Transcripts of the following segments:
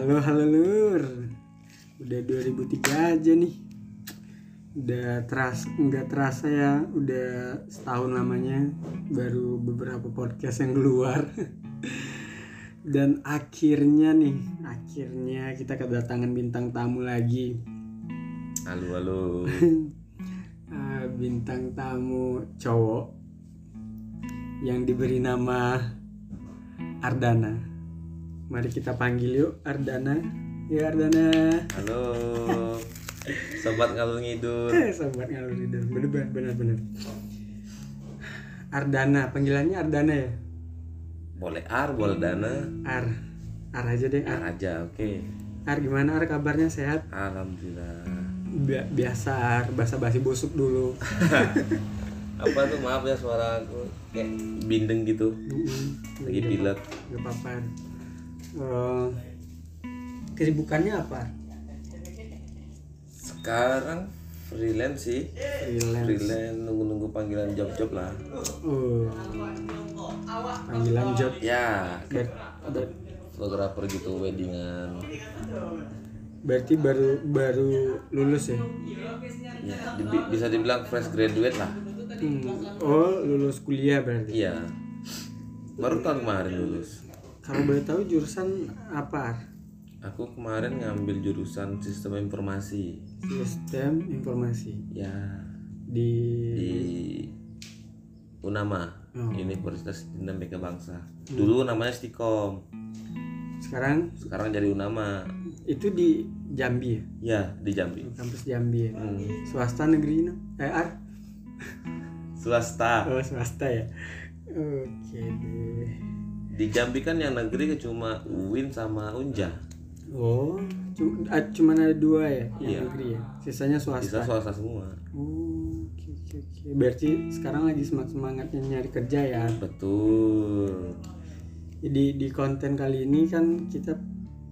Halo halo lur. Udah 2003 aja nih. Udah teras nggak terasa ya Udah setahun lamanya Baru beberapa podcast yang keluar. Dan akhirnya nih Akhirnya kita kedatangan bintang tamu lagi. Halo halo. Ah, Bintang tamu cowok Yang diberi nama Ardana Mari kita panggil yuk Ardana. Ya Ardana. Halo. Sobat ngalur ngidul. Eh, sobat ngalur tidur bener bener bener Ardana panggilannya Ardana ya? Boleh ar, boleh dana. Ar. Ar aja deh Ar, Ar aja, oke. Ar gimana Ar? Kabarnya sehat? Alhamdulillah. Bi- biasa Ar. Basa basi busuk dulu. Apa tuh? Maaf ya suara aku. Kayak bindeng gitu. Lagi pilek. Gak apa-apa Eh, kesibukannya apa Sekarang freelance sih. freelance Freelance nunggu-nunggu panggilan job-job lah. oh. panggilan job Ya, Ber- ber- fotografer gitu weddingan. berarti baru baru lulus ya Ya, dibi- bisa dibilang fresh graduate lah. Hmm. oh lulus kuliah berarti Iya. Baru tahun kemarin lulus. Kalau boleh tahu jurusan apa? Aku kemarin ngambil jurusan sistem informasi. sistem informasi Ya, di di Unama, Oh. Universitas Dinamika Bangsa. Dulu namanya Stikom, sekarang sekarang jadi Unama. itu di Jambi ya Ya, di Jambi. kampus Jambi ya Hmm. swasta negeri eh Ar? Swasta. oh swasta ya oke deh Di Jambi kan yang negeri cuma UIN sama Unja. oh cuma cuman ada dua ya yang Iya. negeri ya sisanya swasta swasta semua. oh oke oke oke berarti sekarang lagi semangat semangatnya nyari kerja ya Betul. Jadi di konten kali ini kan kita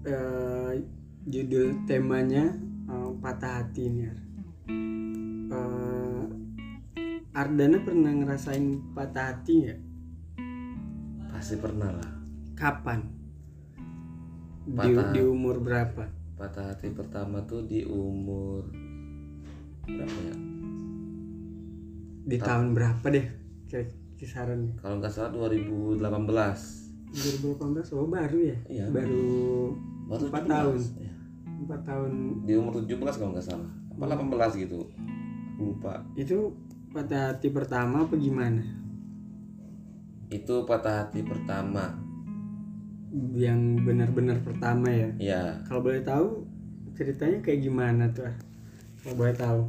eh, judul temanya eh, patah hati nih. Ar. Eh, Ardana pernah ngerasain patah hati nggak? Pasti pernah lah. Kapan? Di, Patah- di umur berapa? Patah hati pertama tuh di umur berapa ya? Di tahun berapa deh? Kisaran Kalau nggak salah 2018. 2018 oh baru ya? Iya. Baru Baru Empat 17. tahun. Ya. 4 tahun Di umur 17 kalau nggak salah. Apa 18 gitu. Lupa. itu patah hati pertama apa gimana? Itu patah hati pertama. Yang benar-benar pertama ya? Ya, Kalau boleh tahu ceritanya kayak gimana tuh? Ar? Kalau boleh tahu.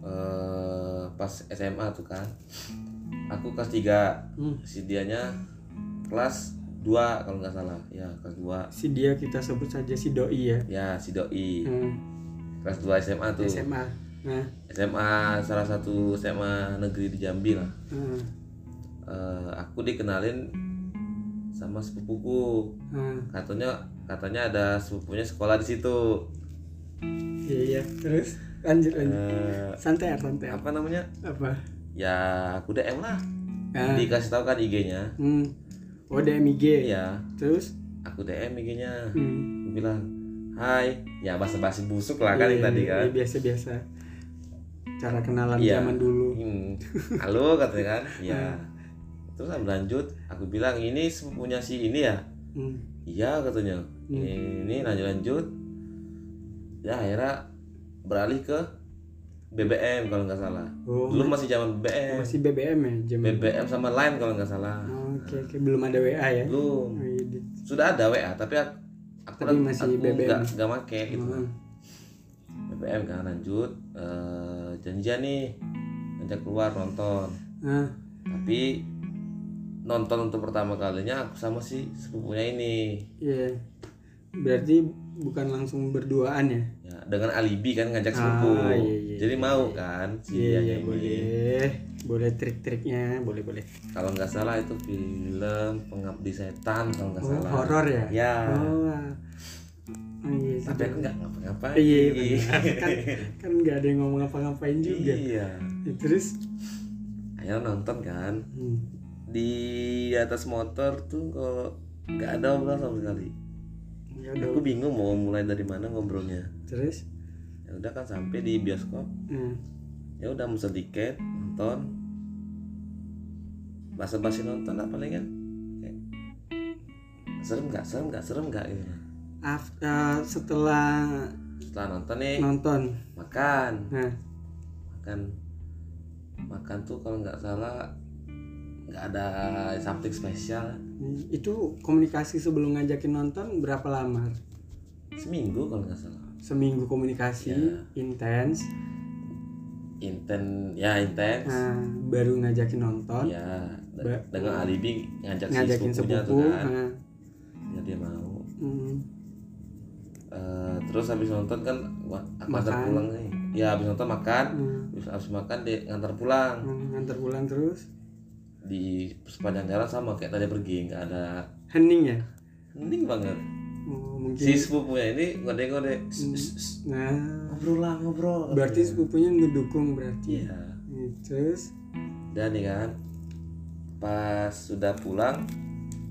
eh, pas SMA tuh kan. Aku kelas 3, Hmm. si dianya kelas 2 kalau nggak salah. Ya, kelas 2. Si dia kita sebut saja si doi ya. Ya, si doi. Hmm. Kelas 2 SMA tuh. SMA. Nah, SMA salah satu SMA negeri di Jambi lah. hmm. Eh, aku dikenalin sama sepupuku. Hmm. Katanya katanya ada sepupunya sekolah di situ. Iya iya. Terus lanjut lanjut. Eh, Santai Ar, santai. Ar. apa namanya? Apa? Ya, aku DM lah. Ah. Dikasih tahu kan IG-nya. Hmm. Oh DMIG. Iya, Terus? aku DM IG-nya. Hmm. Aku bilang, "Hai." Ya basa-basi busuk lah kan Iya, tadi iya, kan. Biasa biasa. Cara kenalan Iya. zaman dulu. Hmm. Halo katanya kan. Iya. Terus aku lanjut, aku bilang, "Ini sepupunya si ini ya?" Hmm. Iya katanya. Hmm. Ini, ini lanjut-lanjut. Ya akhirnya beralih ke BBM kalau nggak salah. Oh, Dulu masih zaman BBM. masih BBM ya zaman. BBM sama Line kalau nggak salah. Oh, Oke oke belum ada WA ya. Belum. Oh, iya, Sudah ada WA tapi aku aku, Tapi masih aku BBM. nggak nggak make gitu. Hmm. BBM kan lanjut eh, janjian nih ngajak keluar nonton. Ah, Tapi nonton untuk pertama kalinya aku sama si sepupunya ini. iya. Berarti bukan langsung berduaan ya? Ya, dengan alibi kan ngajak sepupu. Ah, iya, iya, Jadi iya, mau iya. kan si Iya, iya ini. boleh. Boleh trik-triknya, boleh boleh. Kalau nggak salah itu film Pengabdi Setan kalau nggak Oh, salah. horor ya? Ya. Oh. Oh, iya, Tapi aku nggak ngapa-ngapain. Iya, benar. kan kan nggak ada yang ngomong ngapa-ngapain juga. Iya. Ya, terus Akhirnya nonton kan. hmm. Di atas motor tuh kalau nggak ada obrolan sama sekali. ya udah. Aku bingung mau mulai dari mana ngobrolnya. Terus? Ya udah kan sampai di bioskop. Hmm. ya udah mesen tiket nonton. Bahasa basi nonton apa paling kan. Kayak, serem nggak? Serem nggak? Serem nggak gitu? Af- eh, setelah setelah nonton nih. Nonton. Makan. Nah. Makan. Makan tuh kalau nggak salah ada something spesial itu komunikasi sebelum ngajakin nonton berapa lama? Seminggu kalau nggak salah. Seminggu komunikasi Ya. intens inten ya intens nah, baru ngajakin nonton. Ya Ba- dengan alibi ngajak si ngajakin sepupunya sepupu tuh kan. nah, ya dia mau. Hmm, Eh, terus habis nonton kan wah, aku antar pulang nih. Ya habis nonton makan hmm, habis, habis makan dia ngantar pulang. Hmm, ngantar pulang terus di sepanjang jalan sama kayak tadi pergi nggak ada hening ya? Hening banget. Oh, mungkin. Si sepupunya ini ngode-ngode. Hmm. nah. Ngobrol lah ngobrol. Berarti sepupunya ngedukung berarti iya. Hmm, terus? Dan nih kan pas sudah pulang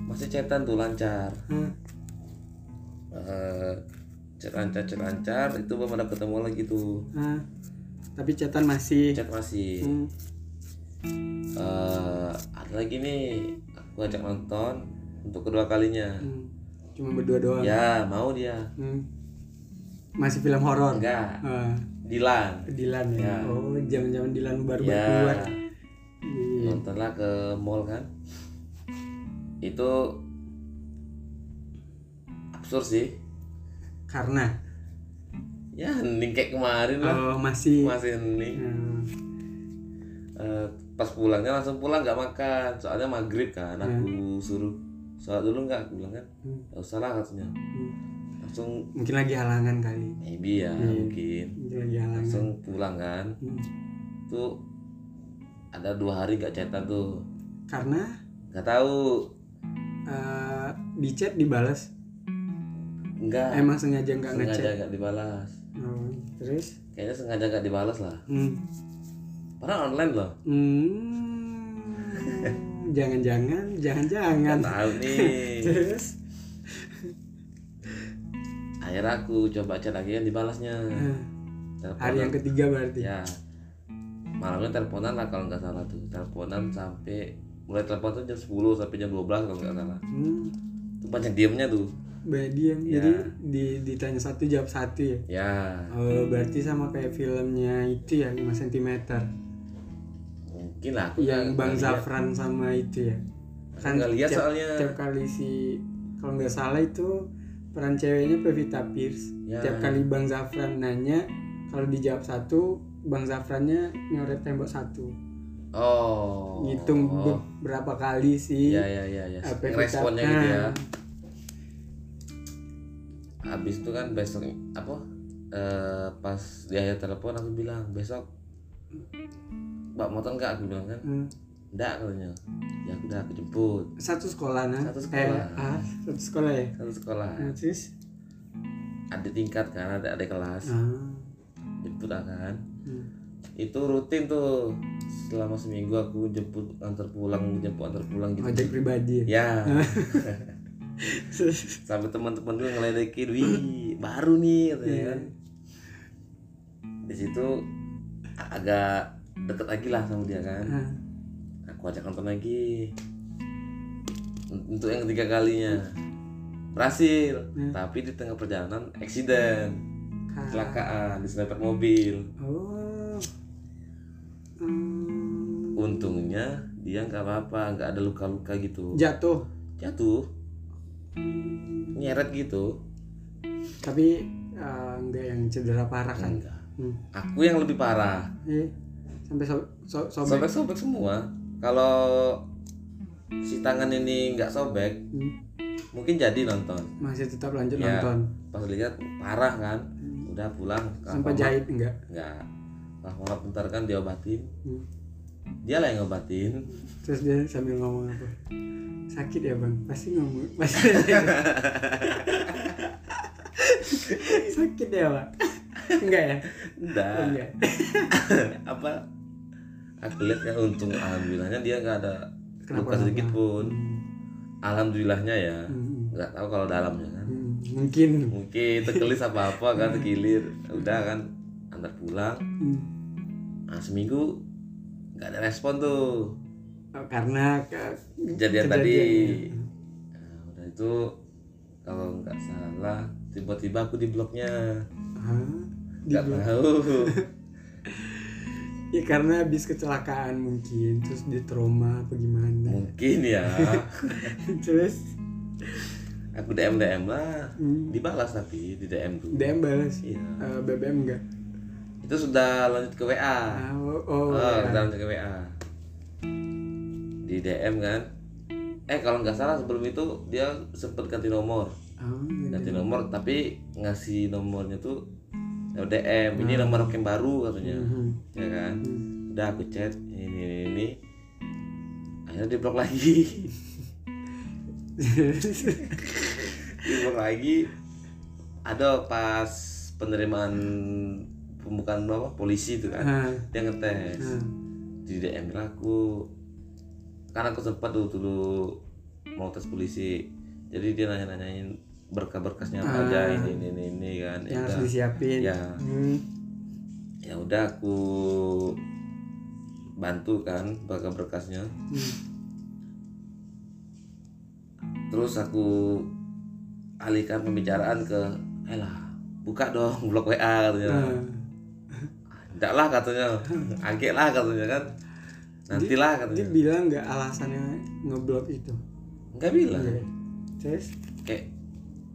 masih cetan tuh lancar. Hmm, Eh, lancar chat lancar itu belum ada ketemu lagi tuh. Ah, tapi catatan masih? Chat masih. Hmm, Eh, ada lagi nih. Aku ajak nonton untuk kedua kalinya. Hmm, cuma berdua doang? Ya mau dia. Hmm. masih film horor? Enggak. Ah, Dilan. Dilan ya. Ya. Oh, zaman-zaman Dilan baru ya. keluar. Iya. nontonlah ke mall kan? Itu absurd sih. Karena? Ya hening kayak kemarin lah. Oh, masih. Masih hening Hmm, Eh, pas pulangnya langsung pulang nggak makan soalnya maghrib kan aku suruh sholat dulu nggak aku bilang kan Hmm. nggak usah lah katanya hmm. langsung mungkin lagi halangan kali. maybe ya Iya. mungkin Mungkin lagi halangan. langsung pulang kan Hmm. tuh ada dua hari gak chatan tuh Karena nggak tahu eh, di chat dibalas. nggak Emang sengaja nggak sengaja ngechat. nggak dibalas Oh, terus? kayaknya sengaja nggak dibalas lah Hmm. Padahal online loh Hmm. Jangan-jangan, jangan-jangan. tahu nih Terus? akhirnya aku coba chat lagi yang dibalasnya Hmm. teleponan Hari yang ketiga berarti. ya malamnya teleponan lah kalau nggak salah tuh teleponan sampai mulai telepon tuh jam 10 sampai jam 12 kalau nggak salah Hmm. tuh banyak diemnya tuh Banyak diam. Ya. Jadi di, ditanya satu jawab satu ya. ya Oh, berarti sama kayak filmnya itu ya 5 cm mungkin lah aku yang Bang. Zafran sama itu ya. Nggak lihat tiap, soalnya. tiap kali si kalau nggak salah itu peran ceweknya Pevita Pierce. Ya. Tiap kali Bang Zafran nanya kalau dijawab satu, Bang Zafrannya nyoret tembok satu. oh Ngitung oh. berapa kali sih ya ya ya ya Pevita- responnya gitu ya habis itu kan besok apa eh, pas di akhir telepon aku bilang besok mbak motor nggak aku bilang kan hmm. enggak katanya ya aku udah aku jemput Satu sekolah nah. Satu sekolah. Eh, ah, satu sekolah ya. satu sekolah Nah, terus ada tingkat kan ada ada kelas ah, jemput lah kan hmm. itu rutin tuh selama seminggu aku jemput antar pulang jemput antar pulang gitu ojek pribadi ya. ya sampai teman-teman gue ngeledekin wih baru nih katanya Iya. kan di situ agak deket lagi lah sama dia kan. Ah, aku ajak nonton lagi. Untuk yang ketiga kalinya. Berhasil. Hmm. tapi di tengah perjalanan accident. Kecelakaan diserempet mobil. Oh. Hmm. untungnya dia nggak apa-apa nggak ada luka-luka gitu. Jatuh. jatuh. Nyeret gitu. Tapi eh, enggak yang cedera parah kan. enggak Hmm. aku yang lebih parah. Eh, sampai so, so, sobek. sobek-sobek semua kalau si tangan ini nggak sobek Hmm. mungkin jadi nonton Masih tetap lanjut Ya. nonton. pas lihat parah kan Hmm. udah pulang Sampai jahit enggak? nggak Alfamart bentar kan diobatin Hmm. dia lah yang ngobatin Terus dia sambil ngomong apa? Sakit ya bang? Pasti ngomong. Pasti. Sakit ya pak? Enggak ya? enggak Enggak. apa aku lihat kan untung alhamdulillahnya dia nggak ada luka sedikit pun. Hmm. alhamdulillahnya ya Hmm. nggak tahu kalau dalamnya kan. Hmm. mungkin. Mungkin terkelis apa apa kan terkilir udah kan antar pulang. Hmm. nah seminggu nggak ada respon tuh. Oh, karena ke- kejadian tadi. nah, udah itu kalau nggak salah tiba-tiba aku di bloknya. Nggak tahu ya karena habis kecelakaan mungkin terus dia trauma apa gimana. Mungkin ya. Terus? Aku DM DM lah. Hmm. dibalas tapi di DM tuh DM balas? Iya. Eh, BBM enggak? Itu sudah lanjut ke WA Ah, oh, oh, oh, ya. lanjut ke WA di DM kan. Eh kalau nggak salah sebelum itu dia sempet ganti nomor. Oh, ganti nomor tapi ngasih nomornya tuh lewat DM ini nomor yang baru katanya. Mhm. ya kan? Hmm. udah aku chat ini ini, ini. akhirnya di blok lagi. Di blok lagi. Ada pas penerimaan pembukaan apa? Polisi itu kan. Dia ngetes. Di DM aku. Karena aku sempat dulu dulu mau tes polisi. Jadi dia nanya nanyain berkas-berkasnya apa aja Ah. ini ini ini, ini kan yang ya harus disiapin Ya. Hmm. ya udah aku bantu kan berkas-berkasnya Hmm. terus aku alihkan pembicaraan ke elah buka dong blok WA katanya Ah. enggak lah katanya agak lah katanya kan nantilah dia katanya bilang nggak alasannya ngeblok itu enggak bilang Iya. terus kayak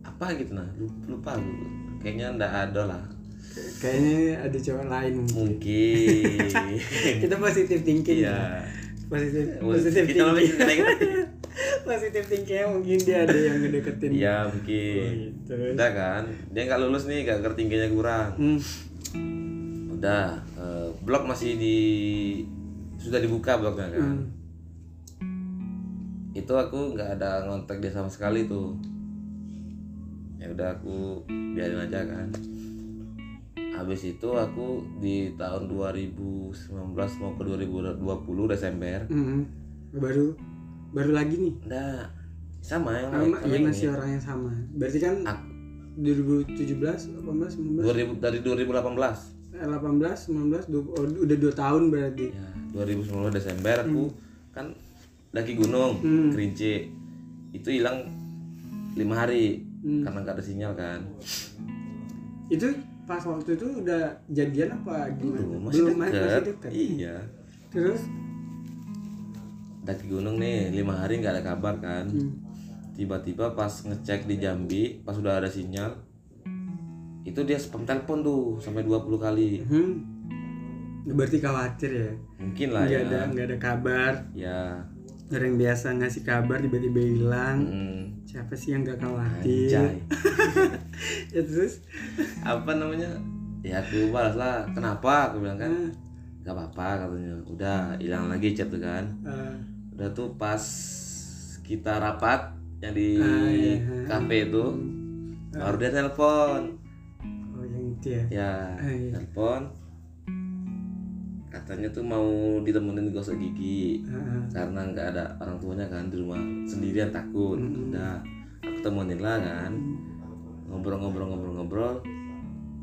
apa gitu nah lupa, lupa aku kayaknya enggak ada lah. Kayaknya ada cowok lain mungkin. Mungkin. Kita positif thinking. Iya. Positif positif kita thinking. positif thinking mungkin dia ada yang ngedeketin. Iya Oh, mungkin gitu. udah kan? Dia nggak lulus nih gak tingginya kurang. Hmm. udah eh, blog masih di sudah dibuka blognya kan? Hmm. itu aku nggak ada ngontak dia sama sekali tuh ya udah aku biarin aja kan. Habis itu aku di tahun 2019 mau ke 2020 Desember. Hmm. baru baru lagi nih. Enggak sama yang sama ini. masih orang yang sama. Berarti kan Aku- 2017 18 19 2000 dari 2018 eh, 18 19 du- oh, udah 2 tahun berarti. Ya 2019 Desember aku kan daki gunung Hmm. Kerinci. Itu hilang lima hari Hmm. karena nggak ada sinyal kan. Itu pas waktu itu udah jadian apa gimana? Belum, masih Belum, dekat dekat. iya. Terus? Daki gunung nih lima hari nggak ada kabar kan. Hmm. tiba-tiba pas ngecek di Jambi pas udah ada sinyal itu dia spam telepon tuh sampai 20 kali. Hmm. berarti khawatir ya? Mungkin lah nggak ya. ada nggak ada kabar. Ya. Orang biasa ngasih kabar tiba-tiba hilang. Hmm, siapa sih yang nggak khawatir? Anjay. Ya terus? Apa namanya? Ya aku balas lah. Kenapa? Aku bilang kan ah, nggak apa-apa katanya. Udah hilang lagi chat tuh kan. Ah, udah tuh pas kita rapat yang di Ah, iya. kafe itu baru dia telepon. Oh yang itu ya? Ya Ah, iya. telepon. Katanya tuh mau ditemenin gosok gigi ah. karena nggak ada orang tuanya kan di rumah sendirian takut. Mm-mm. udah aku temenin lah kan. Ngobrol-ngobrol-ngobrol-ngobrol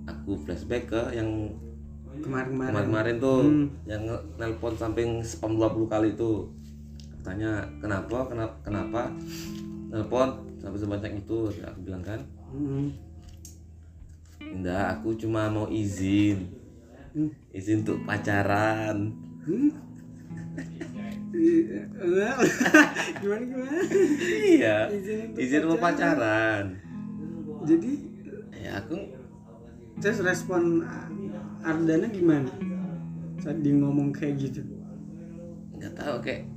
aku flashback ke yang kemarin-kemarin. kemarin-kemarin tuh Hmm. yang nelpon samping spam 20 kali itu. Tanya kenapa? Kenapa kenapa? Nelpon sampai sebanyak itu aku bilang kan. Hmm. enggak aku cuma mau izin. Hmm. izin untuk pacaran. Hmm? Gimana gimana? Iya Izin izin mau pacaran? jadi ya aku terus respon Ardana gimana? Saat dia ngomong kayak gitu. Nggak tahu kayak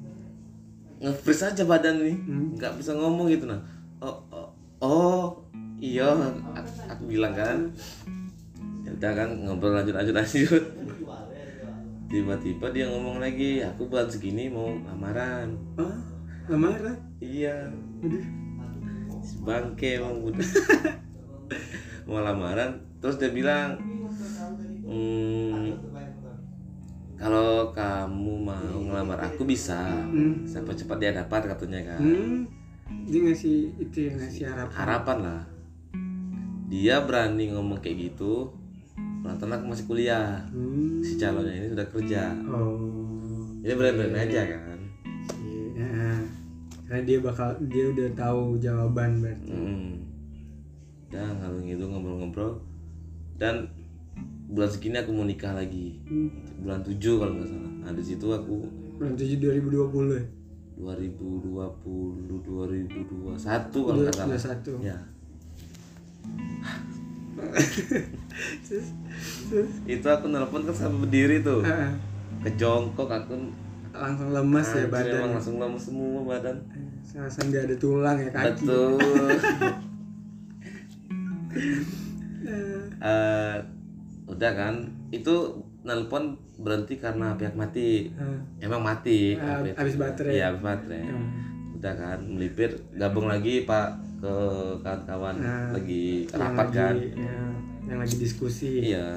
nge-freeze aja badan nih Hmm. nggak bisa ngomong gitu nah. Oh oh, oh iya aku, aku bilang kan. Ya udah kan ngobrol lanjut lanjut lanjut tiba-tiba dia ngomong lagi aku buat segini mau lamaran. Ah lamaran? Iya. Aduh. bangke emang udah mau lamaran terus dia bilang "Hmm, kalau kamu mau ngelamar aku bisa. Hmm. sampai cepat dia dapat katanya kan. Hmm. Dia ngasih itu ya ngasih harapan. harapan lah. Dia berani ngomong kayak gitu Penonton aku masih kuliah Hmm. si calonnya ini sudah kerja Oh. ini berani-berani aja kan Iya. Karena dia bakal dia udah tahu jawaban berarti. Mm. Dan kalau gitu ngobrol-ngobrol dan bulan segini aku mau nikah lagi Hmm. bulan 7 kalau nggak salah nah di situ aku Bulan 7 2020 ya. 2020 2021 kalau nggak salah 21. ya Terus terus itu aku nelpon kan sampai berdiri tuh. Ah, kejongkok aku langsung lemas ya badan. emang langsung lemes semua badan. Serasa nggak ada tulang ya kaki. betul. Eh, Eh, udah kan? Itu nelpon berhenti karena pihak mati. Ah, emang mati. HP. habis baterai. iya habis baterai. Ah. udah kan? Melipir gabung lagi pak ke kawan-kawan Nah, lagi rapat lagi- kan ya, yang lagi diskusi. iya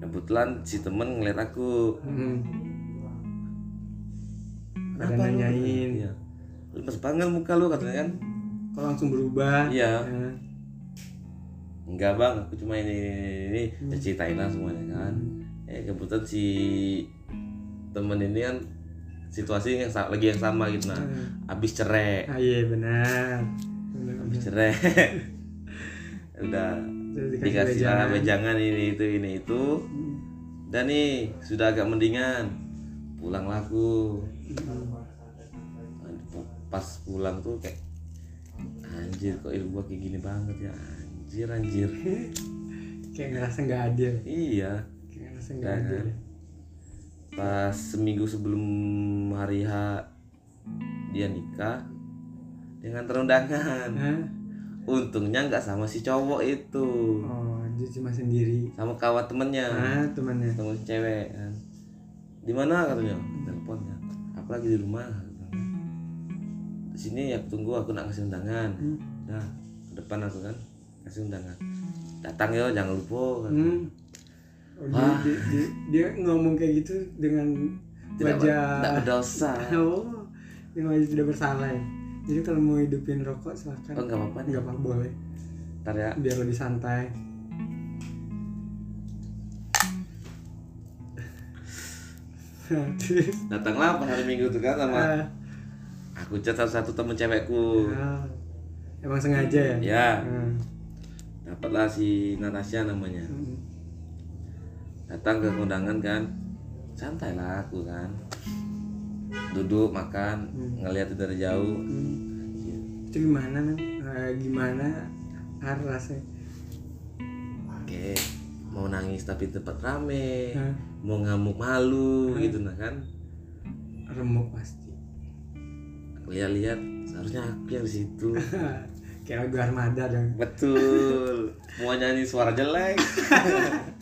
kebetulan si temen ngeliat aku Hmm. Lu? nanyain. iya lemes banget muka lu katanya kan Kok langsung berubah? Iya. Ya. enggak bang aku cuma ini ini, ini, ini. Hmm. Ya, ceritain lah semuanya kan eh kebetulan si temen ini kan situasi yang lagi yang sama gitu nah Hmm. habis cerai Ah iya benar. Benar, habis benar. cerai udah dikasih lah wejangan ini itu ini itu Hmm. dan nih sudah agak mendingan pulang laku pas pulang tuh kayak anjir kok ibu gua kayak gini banget ya anjir anjir Kayak ngerasa nggak adil. iya Kayak ngerasa nggak Nah, adil. pas seminggu sebelum hari H dia nikah dengan terundangan Hah? Untungnya nggak sama si cowok itu Oh, dia cuma sendiri. sama kawan temennya Ah, temannya. temen cewek kan di mana katanya teleponnya aku lagi di rumah di sini ya tunggu aku nak kasih undangan Hmm. nah ke depan aku kan kasih undangan datang yo jangan lupa kan. Hmm. Oh, dia, Wah. dia, dia, dia ngomong kayak gitu dengan tidak, wajah tidak berdosa Oh, dengan wajah tidak bersalah ya. Jadi kalau mau hidupin rokok silakan. oh nggak apa-apa Nggak apa boleh. ntar ya Biar lebih santai. Datanglah pas hari minggu tuh kan sama ah, aku chat satu satu temen cewekku ah. emang sengaja ya? ya Hmm. dapatlah si Natasha namanya Hmm. datang ke kondangan kan santai lah aku kan duduk makan Hmm. ngeliat dari jauh Hmm. Itu gimana nih? gimana ar rasanya? oke mau nangis tapi tempat rame Hah? mau ngamuk malu gitu nah kan Remuk pasti. lihat-lihat seharusnya aku yang di situ Kayak lagu armada dong. betul mau nyanyi suara jelek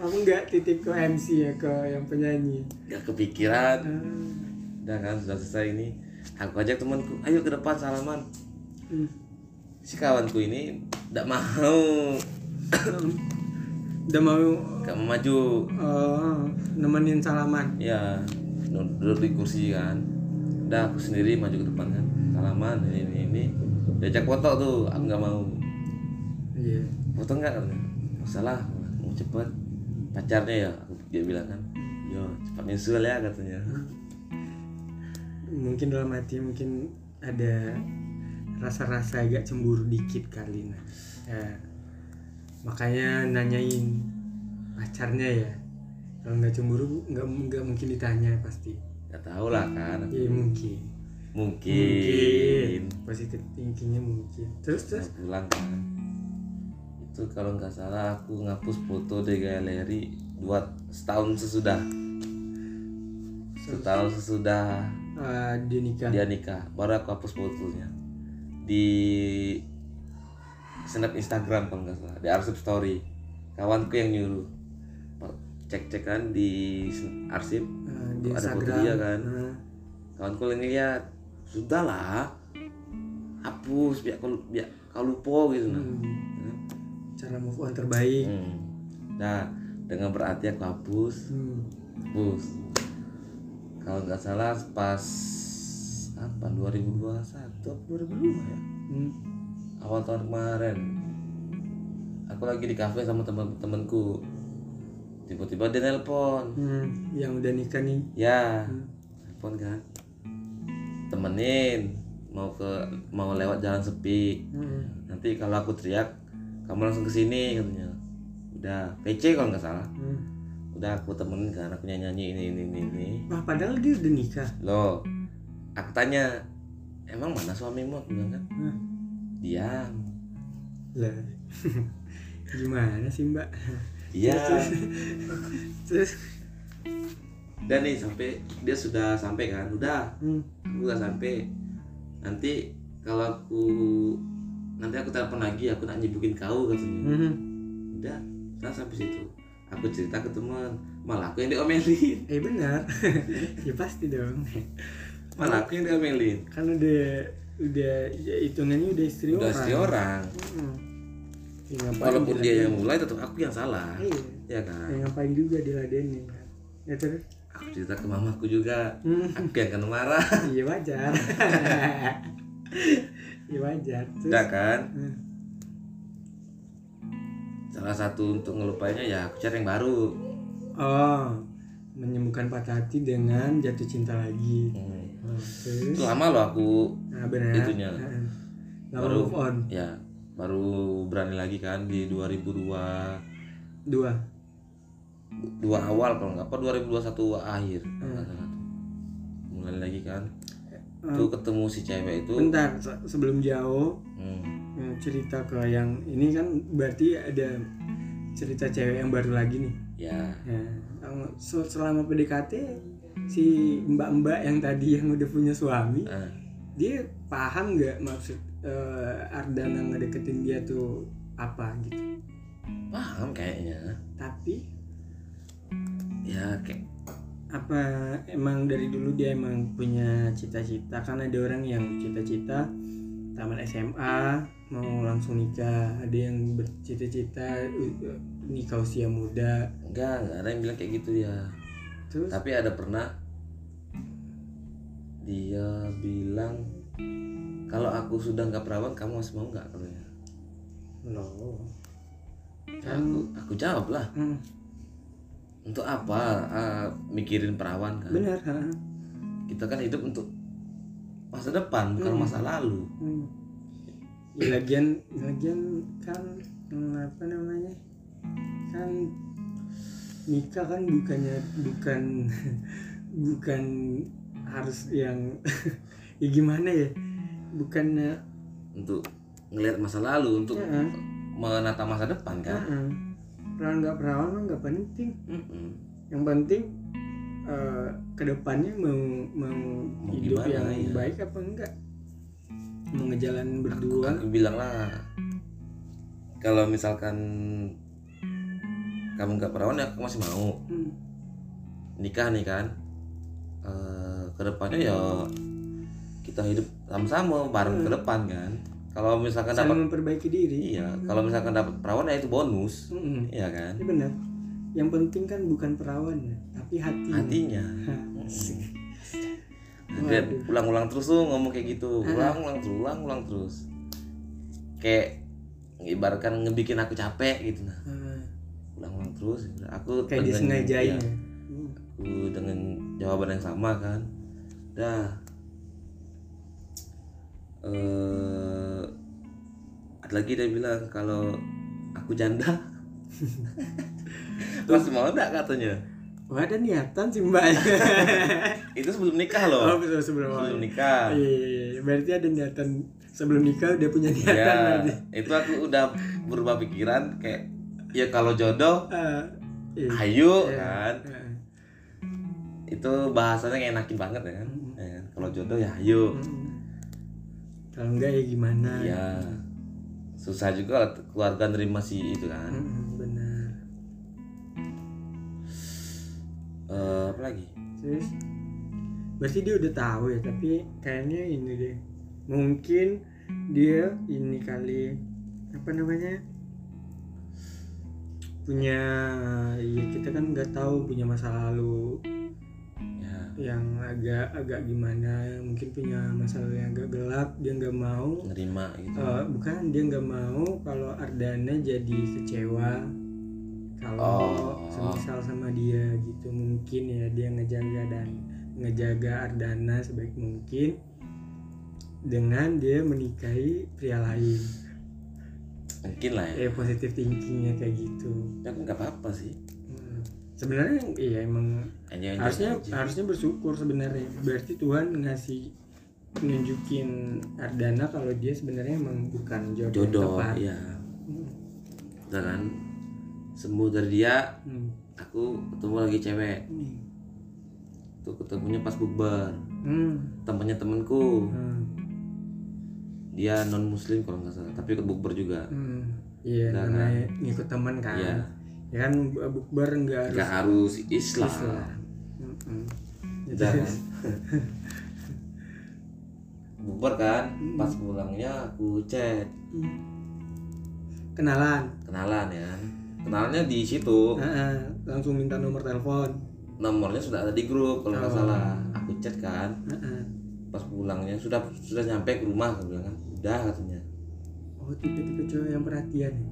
Kamu nggak titip ke MC ya ke yang penyanyi? gak kepikiran. Ah. udah kan sudah selesai ini. Aku ajak temanku ayo ke depan salaman. Hmm. si kawanku ini tidak mau. Udah mau. Gak mau maju. Oh, nemenin salaman. ya duduk di kursi kan. Udah aku sendiri maju ke depan kan. Salaman ini ini ini. Diajak foto tuh aku nggak mau. Iya. foto nggak? Masalah mau cepet pacarnya ya dia bilang kan yo cepat nyusul ya katanya Mungkin dalam hati mungkin ada rasa-rasa agak cemburu dikit kali nah. Ya. Makanya nanyain pacarnya ya. Kalau nggak cemburu nggak nggak mungkin ditanya pasti. nggak tahu lah kan Ya mungkin. mungkin Positif thinkingnya mungkin. Terus terus. Pulang kan itu kalau nggak salah aku ngapus foto di galeri dua setahun sesudah. Setahun sesudah eh, dia nikah. dia nikah baru aku hapus fotonya. Di snap Instagram kalau nggak salah di arsip story. Kawanku yang nyuruh. Cek cek kan di arsip. Eh, di Ada foto dia kan? Nah, kawanku yang lihat. Sudahlah hapus biar kau biar kau lupa gitu nah. Hmm, cara move on terbaik. Hmm. nah dengan berarti aku hapus Hmm. hapus kalau nggak salah pas apa 2021 atau 2002 ya Hmm. awal tahun kemarin aku lagi di kafe sama temen-temenku tiba-tiba dia nelpon hmm, yang udah nikah nih ya Hmm. nelpon kan temenin mau ke mau lewat jalan sepi hmm. nanti kalau aku teriak kamu langsung ke sini katanya. Udah PC kalau nggak salah. Hmm. udah aku temenin kan aku nyanyi ini ini ini ini. Wah padahal dia udah nikah. Loh aku tanya emang mana suamimu? Aku bilang kan? Hah? diam. Lah gimana sih mbak? Iya. Terus dan nih sampai dia sudah sampai kan? Udah. Hmm. aku udah sampai. Nanti kalau aku nanti aku telepon lagi aku nak nyibukin kau katanya. Hmm. udah udah sampai situ. Aku cerita ke teman malah aku yang diomelin. Eh benar. Ya pasti dong. Malah aku yang diomelin. Kan udah udah ya, hitungannya udah istri udah orang istri orang. Hmm. Ya, walaupun dia yang mulai tetap aku yang salah. Iya. Ya kan? Ya, ngapain juga diladenin kan? Ya terus? Aku cerita ke mamaku juga. Hmm. aku yang akan marah. Iya wajar iya wajar udah kan? Hmm. salah satu untuk ngelupainnya ya aku cari yang baru. Oh menyembuhkan patah hati dengan jatuh cinta lagi. Hmm. oh, terus? Itu lama loh aku nah benar. itunya. Lama Baru- move on? ya baru berani lagi kan di 2002 dua. Dua? Awal kalau nggak apa 2021 akhir. Hmm. mulai lagi kan Hmm. tuh ketemu si cewek itu. Bentar se- sebelum jauh hmm, eh, cerita ke yang ini kan berarti ada cerita cewek yang baru lagi nih. Ya. Ya, selama PDKT si mbak-mbak yang tadi yang udah punya suami ah, dia paham nggak maksud eh, Ardana ngedeketin dia tuh apa gitu? Paham kayaknya. Tapi ya kayak apa emang dari dulu dia emang punya cita-cita? Kan ada orang yang cita-cita tamat SMA mau langsung nikah. Ada yang bercita-cita uh, nikah usia muda. Enggak enggak ada yang bilang kayak gitu ya terus? Tapi ada pernah dia bilang kalau aku sudah nggak perawan kamu masih mau nggak? katanya. Loh Ya, aku aku jawab lah. Hmm, untuk apa ah, mikirin perawan kan benar ha. kita kan hidup untuk masa depan bukan Hmm. masa lalu Hmm. Ya, lagian lagian kan hmm, apa namanya kan nikah kan bukannya bukan bukan harus yang ya gimana ya bukannya untuk ngelihat masa lalu untuk Heeh. menata masa depan kan Heeh. Perawan nggak perawan mah nggak penting Mm-mm. yang penting eh, ke depannya mau mau Mau hidup gimana, yang ya. baik apa enggak mau ngejalanin aku, berdua aku bilang lah kalau misalkan kamu nggak perawan ya aku masih mau Hmm. nikah nih kan Eh ke depannya ya kita hidup sama-sama bareng Hmm. ke depan kan kalau misalkan dapat memperbaiki diri iya kalau misalkan dapat perawan ya itu bonus Mm-mm. iya kan Ini benar. Yang penting kan bukan perawannya, tapi hati. hatinya Asik. dia ulang-ulang terus tuh ngomong kayak gitu ulang-ulang terus ulang-ulang terus kayak ibaratkan ngebikin aku capek gitu nah Ah, ulang-ulang terus aku kayak disengajain. iya, ya. Hmm. aku dengan jawaban yang sama kan dah eh ada lagi dia bilang kalau aku janda masih mau enggak katanya Wah ada niatan sih mbak. itu sebelum nikah oh loh betul sebelum. sebelum nikah Iya, iya, iya. berarti ada niatan sebelum nikah udah punya niatan ya berarti. itu aku udah berubah pikiran kayak ya kalau jodoh Ah, iya. ayo Iya. kan Ah, itu bahasanya ngenakin banget ya kan Mm. Ya kan? kalau jodoh ya ayo mm. Kalau enggak ya gimana? ya susah juga keluarga nerima si itu kan Mm-mm, benar. Eh, apa lagi Terus berarti dia udah tahu ya, tapi kayaknya ini deh. Mungkin dia ini kali apa namanya? punya ya kita kan nggak tahu punya masa lalu yang agak agak gimana mungkin punya masalah yang agak gelap dia nggak mau. Nerima gitu. Eh, bukan dia nggak mau kalau Ardana jadi kecewa. Kalau Oh. semisal sama dia gitu mungkin ya dia ngejaga dan ngejaga Ardana sebaik mungkin dengan dia menikahi pria lain. Mungkin lah ya. Ya positif thinkingnya kayak gitu. Ya nggak apa-apa sih. Sebenarnya iya emang Enjoy- enjoy harusnya aja. harusnya bersyukur sebenarnya berarti Tuhan ngasih nunjukin Ardana kalau dia sebenarnya emang bukan jodoh, jodoh tepat. ya Hmm. kan sembuh dari dia Hmm. aku ketemu lagi cewek Hmm. tuh ketemunya pas bukber Hmm. temennya temenku Hmm. dia non muslim kalau nggak salah tapi ikut bukber juga Hmm. Iya, namanya ngikut teman kan. Iya. Ya kan bu- bukber enggak harus nggak harus Islam, Islam. Gitu. udah kan bukber kan pas pulangnya aku chat Hmm. Kenalan. kenalan ya kenalannya di situ Heeh, langsung minta nomor telepon. nomornya sudah ada di grup kalau nggak Oh. salah aku chat kan Heeh. pas pulangnya sudah sudah nyampe ke rumah aku bilang kan udah katanya Oh, tipe-tipe cowok yang perhatian. ya?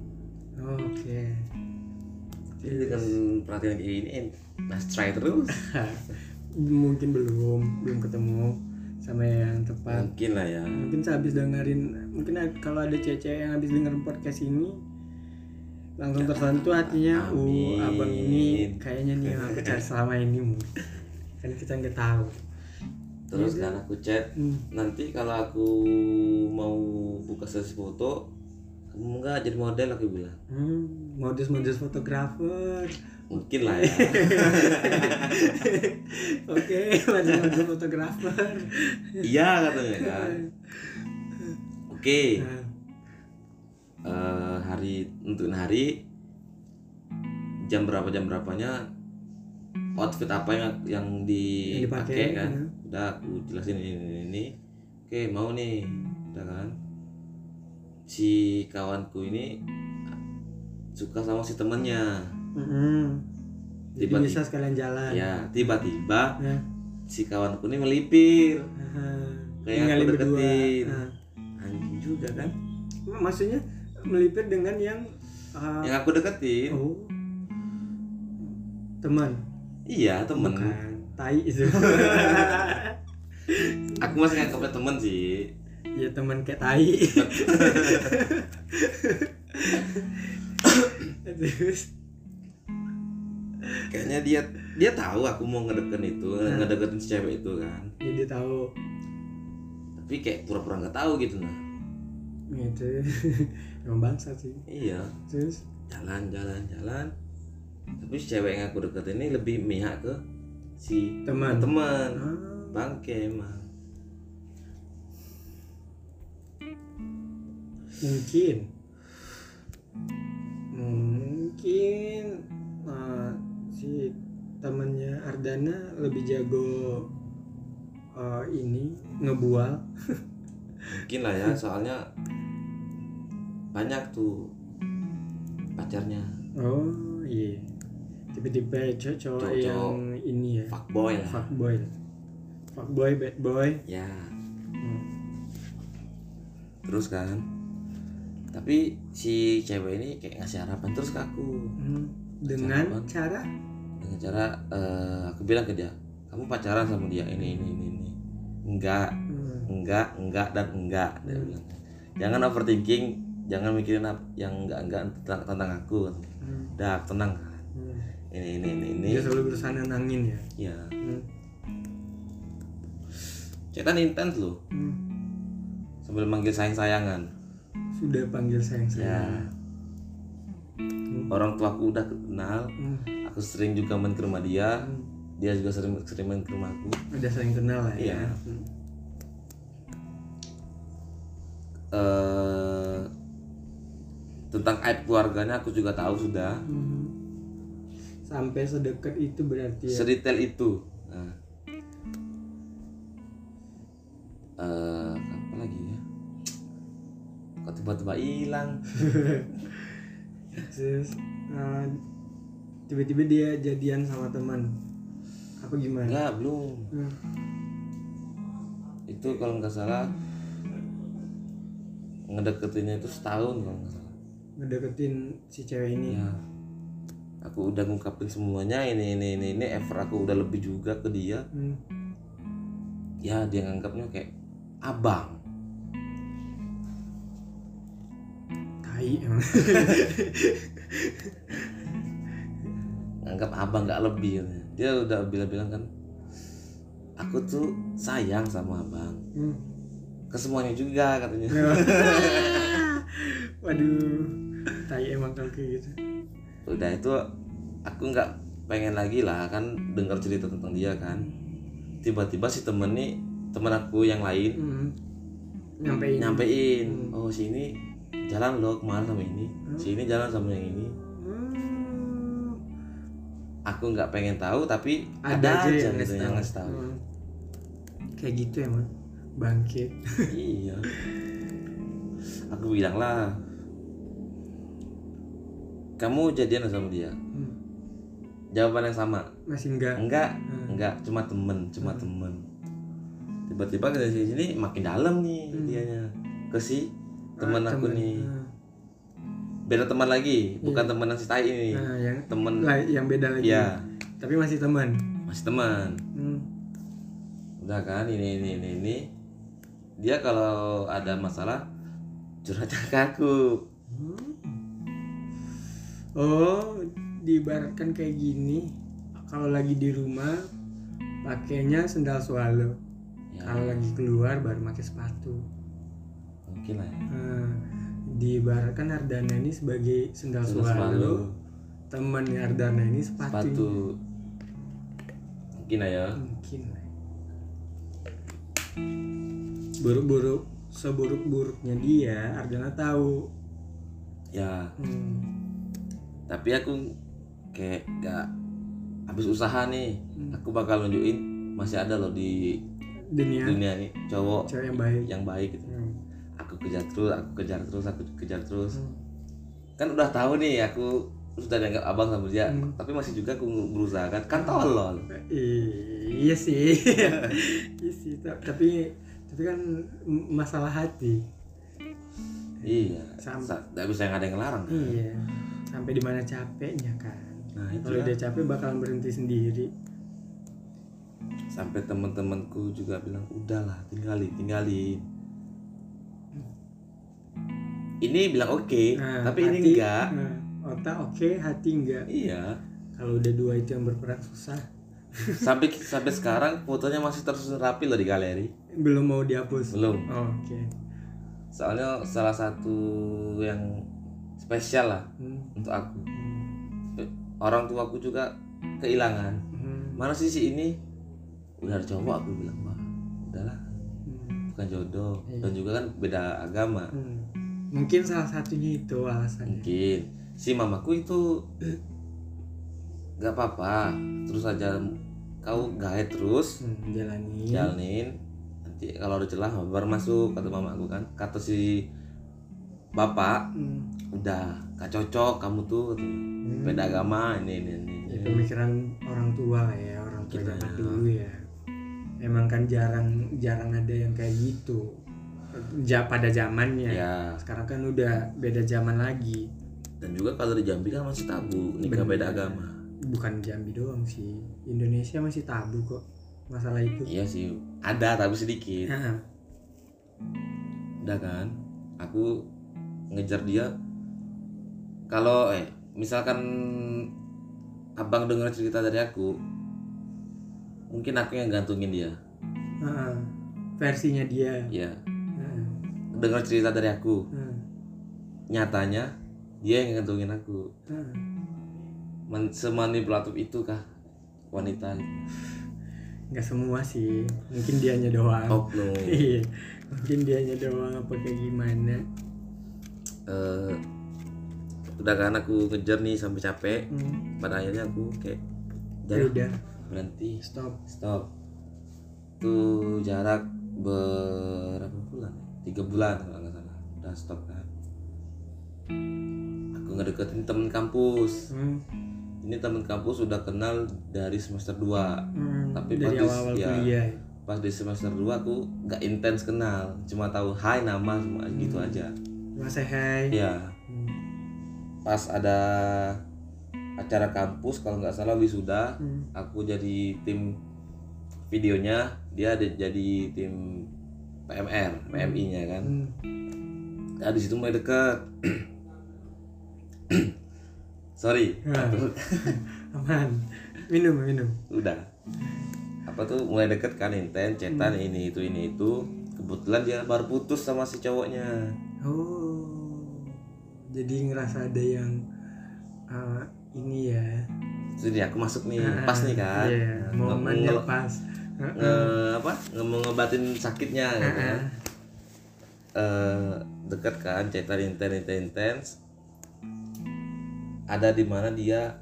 Oh, Oke. Jadi dengan perhatian kayak gini mas try terus Mungkin belum belum ketemu sama yang tepat. mungkin lah ya Mungkin sehabis dengerin mungkin kalau ada cewek yang habis dengerin podcast ini langsung tersentuh hatinya, uh abang ini kayaknya nih yang aku cari selama ini Mu." kan kita nggak tahu. terus Iya, kan aku chat Hmm. nanti kalau aku mau buka sesi foto kamu nggak jadi model aku bilang Hmm, modus-modus fotografer. mungkin lah ya Oke, modus-modus fotografer. iya katanya kan oke Nah, eh, hari untuk hari jam berapa jam berapanya outfit apa yang yang Yang dipakai, dipakai kan ya. udah aku jelasin ini ini, ini. oke mau nih udah kan si kawanku ini suka sama si temennya mm-mm. Jadi Tiba-tiba. bisa sekalian jalan. ya tiba-tiba Ya. si kawanku ini melipir Ah, Kayak aku deketin. Ah. anjing juga kan Maksudnya melipir dengan yang ah, yang aku deketin oh teman. iya temen Bukan. Tai itu. aku masih nganggapnya temen sih ya teman kayak tai. Terus kayaknya dia dia tahu aku mau ngedeketin itu Nah. ngedeketin si cewek itu kan jadi tahu tapi kayak pura-pura nggak tahu gitu nah gitu. Emang bangsa sih. iya Terus jalan jalan jalan tapi si cewek yang aku deketin ini lebih mihak ke si teman. teman Ah, bangke emang mungkin. Mungkin uh, si temannya Ardana lebih jago uh, ini ngebual. Mungkin lah ya soalnya banyak tuh pacarnya. Oh iya. Tipe-tipe cowok Cowok-cowok yang ini ya. Fuckboy lah. Fuckboy. Fuckboy bad boy. Ya. Hmm. terus kan tapi si cewek ini kayak ngasih harapan terus ke aku. Hmm. dengan Harapan. cara? Dengan cara eh, aku bilang ke dia kamu pacaran sama dia ini ini ini ini. Enggak. Hmm, enggak enggak dan enggak. Dia Hmm. bilang. Jangan overthinking jangan mikirin ap- yang enggak enggak tentang, tentang aku. Hmm, dah tenang. Kan hmm. ini ini ini ini. Dia selalu berusaha nenangin ya? Ya hmm. cetan intens loh. Hmm. sambil manggil sayang sayangan sudah panggil sayang ya sayang Hmm. orang tuaku udah kenal Hmm. aku sering juga main ke rumah dia Hmm. dia juga sering sering main ke rumahku udah saling kenal lah ya Iya. Hmm. eh tentang aib keluarganya aku juga tahu sudah Hmm. sampai sedekat itu berarti ya sedetail itu nah. Eh, apa lagi ya kok tiba-tiba hilang. Terus uh, tiba-tiba dia jadian sama teman. Apa gimana? Enggak belum. Hmm. itu kalau nggak salah ngedeketinnya itu setahun kalau nggak salah. Ngedeketin si cewek ini. Ya aku udah ngungkapin semuanya ini ini ini ini effort aku udah lebih juga ke dia. Hmm. ya dia nganggapnya kayak abang tai nganggap abang nggak lebih. Dia udah bilang-bilang kan aku tuh sayang sama abang. Hmm. ke semuanya juga katanya. Waduh. Tai emang kalau kayak gitu. Udah itu aku nggak pengen lagi lah kan dengar cerita tentang dia kan. Tiba-tiba si temen nih temen aku yang lain Hmm. nyampein. Nyampein. Oh sini jalan loh ke mana sama ini Hmm. sini jalan sama yang ini Hmm. aku nggak pengen tahu tapi ada, ada, aja aja yang gitu yang tahu. ngasih tahu Hmm. kayak gitu emang bangke iya aku bilang lah kamu jadian sama dia Hmm. jawaban yang sama masih enggak enggak Hmm. enggak cuma temen cuma temen tiba-tiba ke sini sini makin dalam nih Hmm. dianya ke si temen Ah, aku temen. nih. Ah. beda teman lagi bukan Iya. teman yang si tai ini. Nah yang temen. lah, yang beda lagi. Iya. tapi masih teman. Masih teman. Hmm. udah kan ini ini ini ini. Dia kalau ada masalah curhatnya ke aku. Oh diibaratkan kayak gini. Kalau lagi di rumah pakainya sendal swallow. Ya. Kalau lagi keluar baru pakai sepatu mungkin lah ya nah, diibaratkan Ardana ini sebagai sendal Sendal swallow temannya Ardana ini sepatu, sepatu. Mungkin lah ya. Mungkin buruk-buruk seburuk-buruknya dia Ardana tahu. Ya. Hmm. tapi aku kayak gak habis usaha nih. Hmm. aku bakal nunjukin masih ada loh di dunia. dunia nih cowok cewek yang baik. yang baik gitu. Hmm. Aku kejar terus aku kejar terus aku kejar terus. Hmm. kan udah tahu nih aku sudah dianggap abang sama dia Hmm. tapi masih juga aku berusaha kan? Kan tolol. Iya sih. Iya sih Ta- tapi tapi kan masalah hati. Iya Sam- Sa- nggak bisa ada yang ngelarang kan? iya sampai di mana capeknya kan? Nah itu kalau dia capek bakalan berhenti sendiri. Sampai teman-temanku juga bilang udahlah tinggalin tinggalin ini bilang oke Nah, tapi ini hati- enggak. nah, otak oke hati enggak. Iya. Kalau udah dua itu yang berperan susah. Sampai sampai sekarang fotonya masih tersusun rapi loh di galeri. Belum mau dihapus? Belum. Oh, oke. Soalnya salah satu yang spesial lah Hmm. untuk aku. Orang tuaku juga kehilangan. Hmm. mana sih si ini? Udah cowok aku bilang wah udahlah. Hmm. bukan jodoh. Iya. dan juga kan beda agama. Hmm. Mungkin salah satunya itu alasannya. Mungkin. Si mamaku itu nggak apa-apa. Terus aja kau gaet terus. Hmm, jalani jalanin. Nanti kalau ada celah baru masuk kata mamaku kan. Kata si bapak Hmm. udah gak cocok kamu tuh. Hmm. beda agama ini ini ini. Ya, pemikiran orang tua ya orang tua Kita ya. dulu ya. Emang kan jarang jarang ada yang kayak gitu ja, pada zamannya. Ya. Sekarang kan udah beda zaman lagi. Dan juga kalau di Jambi kan masih tabu nikah Bener. beda agama. Bukan Jambi doang sih Indonesia masih tabu kok masalah itu. Iya sih ada tapi sedikit. Nah, udah kan aku ngejar dia. Kalau eh misalkan abang dengar cerita dari aku mungkin aku yang gantungin dia. Nah, versinya dia. Ya Nah, dengar cerita dari aku. Nah, nyatanya dia yang gantungin aku. Nah. Man, semanipulatif itu kah wanita? Nggak semua sih. Mungkin dianya doang. Oknum. Iya, mungkin dianya doang apa kayak gimana? Eh, udah kan aku ngejar nih sampai capek. Hmm. pada akhirnya aku kayak ya udah. berhenti. Stop. Stop. Tuh jarak berapa bulan tiga bulan kalau nggak salah. Udah stop kan? Aku ngedeketin temen kampus. Hmm. ini teman kampus sudah kenal dari semester 2 Hmm, Tapi dari pas di- awal-awal ya. kuliah. pas di semester 2 aku nggak intens kenal. Cuma tahu hai nama cuma gitu aja. Mas hai ya Hmm. pas ada acara kampus kalau nggak salah wisuda Hmm. aku jadi tim videonya. Dia ada jadi tim PMR PMI nya kan. Hmm. nah di situ mulai dekat. Sorry. Ah. aman. Minum minum. Udah. Apa tuh mulai deket kan intens cetan Hmm. ini itu ini itu. Kebetulan dia baru putus sama si cowoknya. Oh. Jadi ngerasa ada yang uh, ini ya. Jadi aku masuk nih Ah, pas nih kan. iya, Nge- momennya pas Ah, nge- apa? Nge ngebatin sakitnya gitu ah, kan. Eh, deket kan cetan intens intens intens ada di mana dia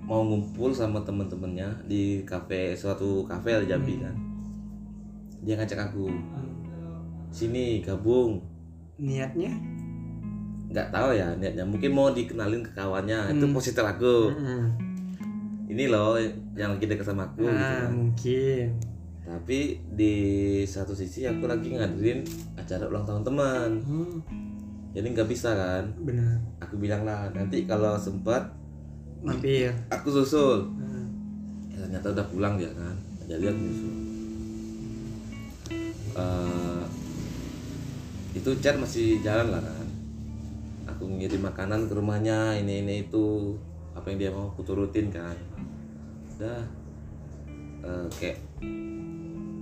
mau ngumpul sama temen-temennya di kafe suatu kafe di Jambi kan. Dia ngajak aku sini gabung. Niatnya? Nggak tahu ya niatnya mungkin mau dikenalin ke kawannya itu Hmm. positif aku. Mm-mm. Ini loh yang lagi dekat sama aku gitu ah kan. mungkin. Tapi di satu sisi aku lagi ngadirin acara ulang tahun teman. Hmm, jadi nggak bisa kan? Benar. Aku bilang lah nanti kalau sempat mampir. aku susul. Ah, ya, ternyata udah pulang dia kan? Jadi aku susul. Eh, itu chat masih jalan lah kan? Aku ngirim makanan ke rumahnya ini ini itu apa yang dia mau aku turutin kan. Udah eh, kayak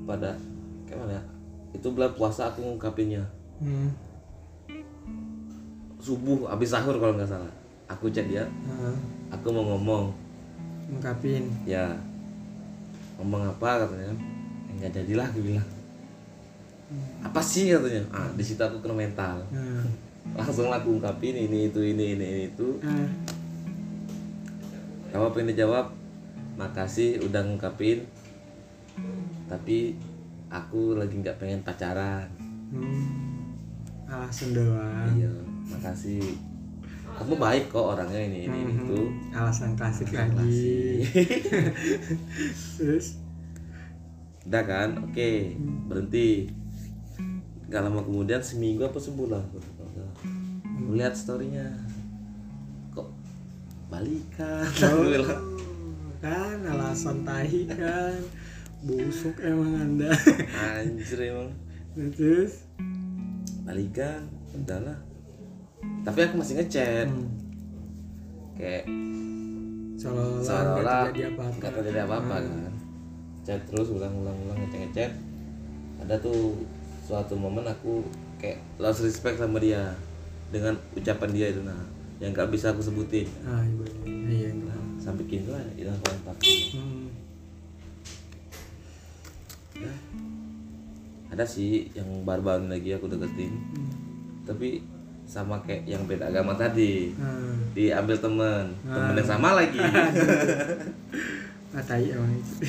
pada kayak mana ya? Itu bulan puasa aku ngungkapinnya. Hmm, subuh habis sahur kalau nggak salah. Aku chat dia. Ah, aku mau ngomong. Ungkapin ya. Ngomong apa katanya? Enggak jadilah aku bilang. Apa sih katanya? Ah di situ aku kena mental. Ah, langsung aku ungkapin ini itu ini ini, ini itu. Ah, jawab yang dijawab makasih udah ngungkapin. Tapi aku lagi nggak pengen pacaran. Hmm, alasan doang. Iya makasih. Kamu baik kok orangnya ini ini, Mhm. itu alasan klasik Oke, lagi. terus? Udah kan? Oke berhenti. Gak lama kemudian seminggu apa sebulan? Lihat storynya balikan. Oh, bilang, kan alasan tahi kan. Busuk emang anda. Anjir emang. Terus? Balikan udahlah tapi aku masih ngechat. Hmm, kayak seolah-olah nggak terjadi apa-apa. apa-apa kan. Chat terus ulang-ulang-ulang ngechat ngechat ada tuh suatu momen aku kayak lost respect sama dia. Dengan ucapan dia itu nah yang nggak bisa aku sebutin. Ah iya iya iya nah, sampai kini lah hilang kontak hmm, Ya. ada sih yang baru-baru lagi aku deketin. Hmm, tapi sama kayak yang beda agama tadi. Ah, diambil temen. Temen yang sama lagi. Ah tahi emang itu.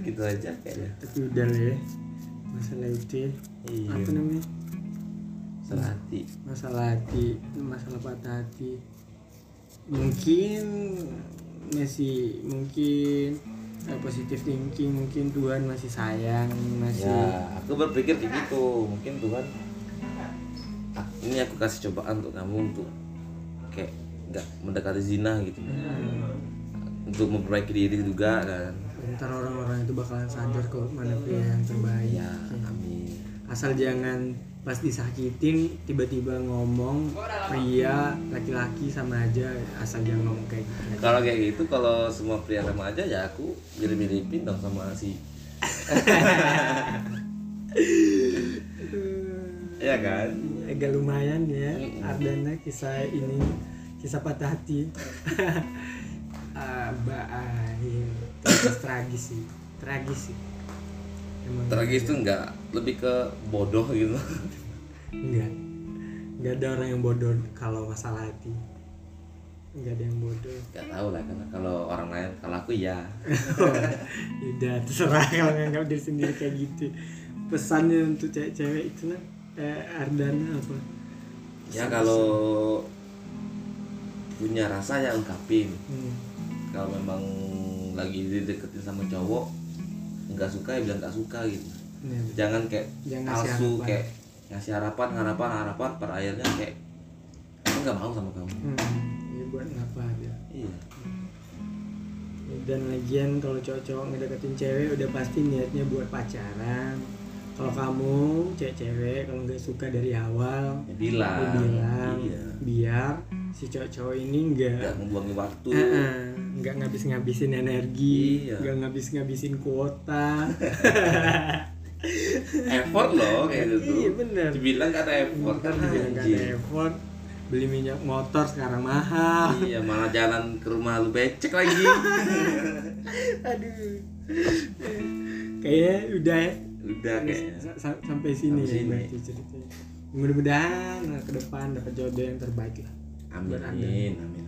Gitu aja kayaknya. Tapi udah lah ya. Masalah itu ya. iya. Apa namanya salah hati. Masalah hati masalah patah hati. Mungkin masih mungkin eh, positive thinking mungkin Tuhan masih sayang masih ya aku berpikir kayak gitu. Mungkin Tuhan ah, ini aku kasih cobaan untuk kamu untuk kayak nggak mendekati zina gitu. Hmm, untuk memperbaiki diri juga kan. Ntar orang-orang itu bakalan sadar kok mana pria yang terbaik. Ya amin asal jangan pas disakitin tiba-tiba ngomong pria laki-laki sama aja asal jangan ngomong kayak gitu. Kalau kayak gitu kalau semua pria sama aja ya aku mirip-miripin dong sama si. Ya kan? Agak lumayan ya. Ardana kisah ini kisah patah hati. Ah baik tragis tragis sih tragis sih Emang tragis tuh nggak lebih ke bodoh gitu. Enggak enggak ada orang yang bodoh kalau masalah hati. Enggak ada yang bodoh. Nggak tahu lah karena kalau orang lain kalau aku ya udah terserah kalau nganggap diri sendiri kayak gitu. Pesannya untuk cewek-cewek itu lah. Eh, Ardana apa? Ya kalau punya rasa ya ungkapin. Hmm. kalau memang lagi dideketin sama cowok nggak suka ya bilang nggak suka gitu. Betul. jangan kayak Jangan ngasih palsu harapan. kayak ngasih harapan harapan harapan per akhirnya kayak aku nggak mau sama kamu. Hmm. Iya buat ngapa dia? Iya. Dan lagian kalau cowok-cowok ngedeketin cewek udah pasti niatnya buat pacaran. Kalau kamu cewek-cewek kalau nggak suka dari awal ya bilang, lu bilang. Iya. Biar si cowok-cowok ini nggak membuangi waktu. Eh, eh, nggak ngabis-ngabisin energi Iya. nggak ngabis-ngabisin kuota. Effort loh kayak gitu iya bener. Dibilang kata effort kan dibilang anjing. effort. Beli minyak motor sekarang mahal. Iya malah jalan ke rumah lu becek lagi. Aduh. Kayaknya udah ya. udah kayaknya. Sa- sa- sampai sini Sampai ya sini. berarti ceritanya. Mudah-mudahan ke depan dapat jodoh yang terbaik lah. Amin amin amin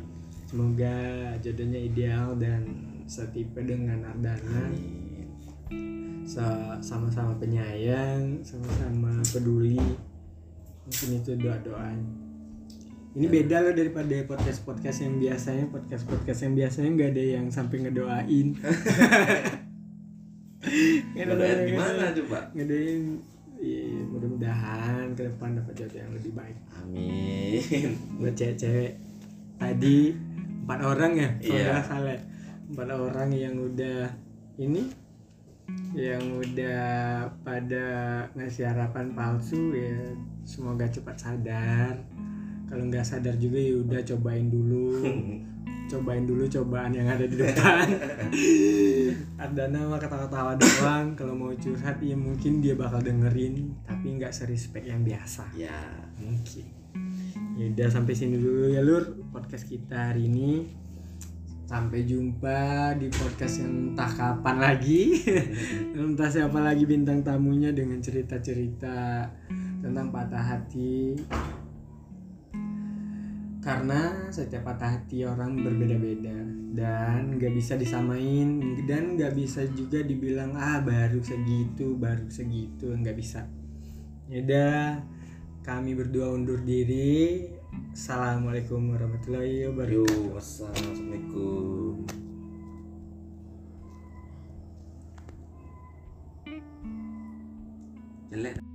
semoga jodohnya ideal dan setipe dengan Ardana sama-sama penyayang sama-sama peduli. Mungkin itu doa-doa ini beda loh daripada podcast podcast yang biasanya. Podcast podcast yang biasanya nggak ada yang sampai ngedoain. Ngedoain gimana coba? Yang iya, mudah-mudahan ke depan dapat jodoh yang lebih baik. Amin. Buat cewek-cewek. Tadi empat orang ya kalau Iya. nggak salah. Empat orang yang udah ini yang udah pada ngasih harapan palsu ya semoga cepat sadar. Kalau nggak sadar juga ya udah cobain dulu. Cobain dulu cobaan yang ada di depan. Ada nama ketawa-tawa doang kalau mau curhat ya mungkin dia bakal dengerin tapi nggak serespek yang biasa. Ya mungkin. Ya udah sampai sini dulu ya lur podcast kita hari ini. Sampai jumpa di podcast yang entah kapan lagi. Entah siapa lagi bintang tamunya dengan cerita-cerita tentang patah hati. Karena setiap patah hati orang berbeda-beda dan nggak bisa disamain dan nggak bisa juga dibilang ah baru segitu baru segitu. Nggak bisa. Ya udah kami berdua undur diri assalamualaikum warahmatullahi wabarakatuh. Yuk wassalamualaikum jelek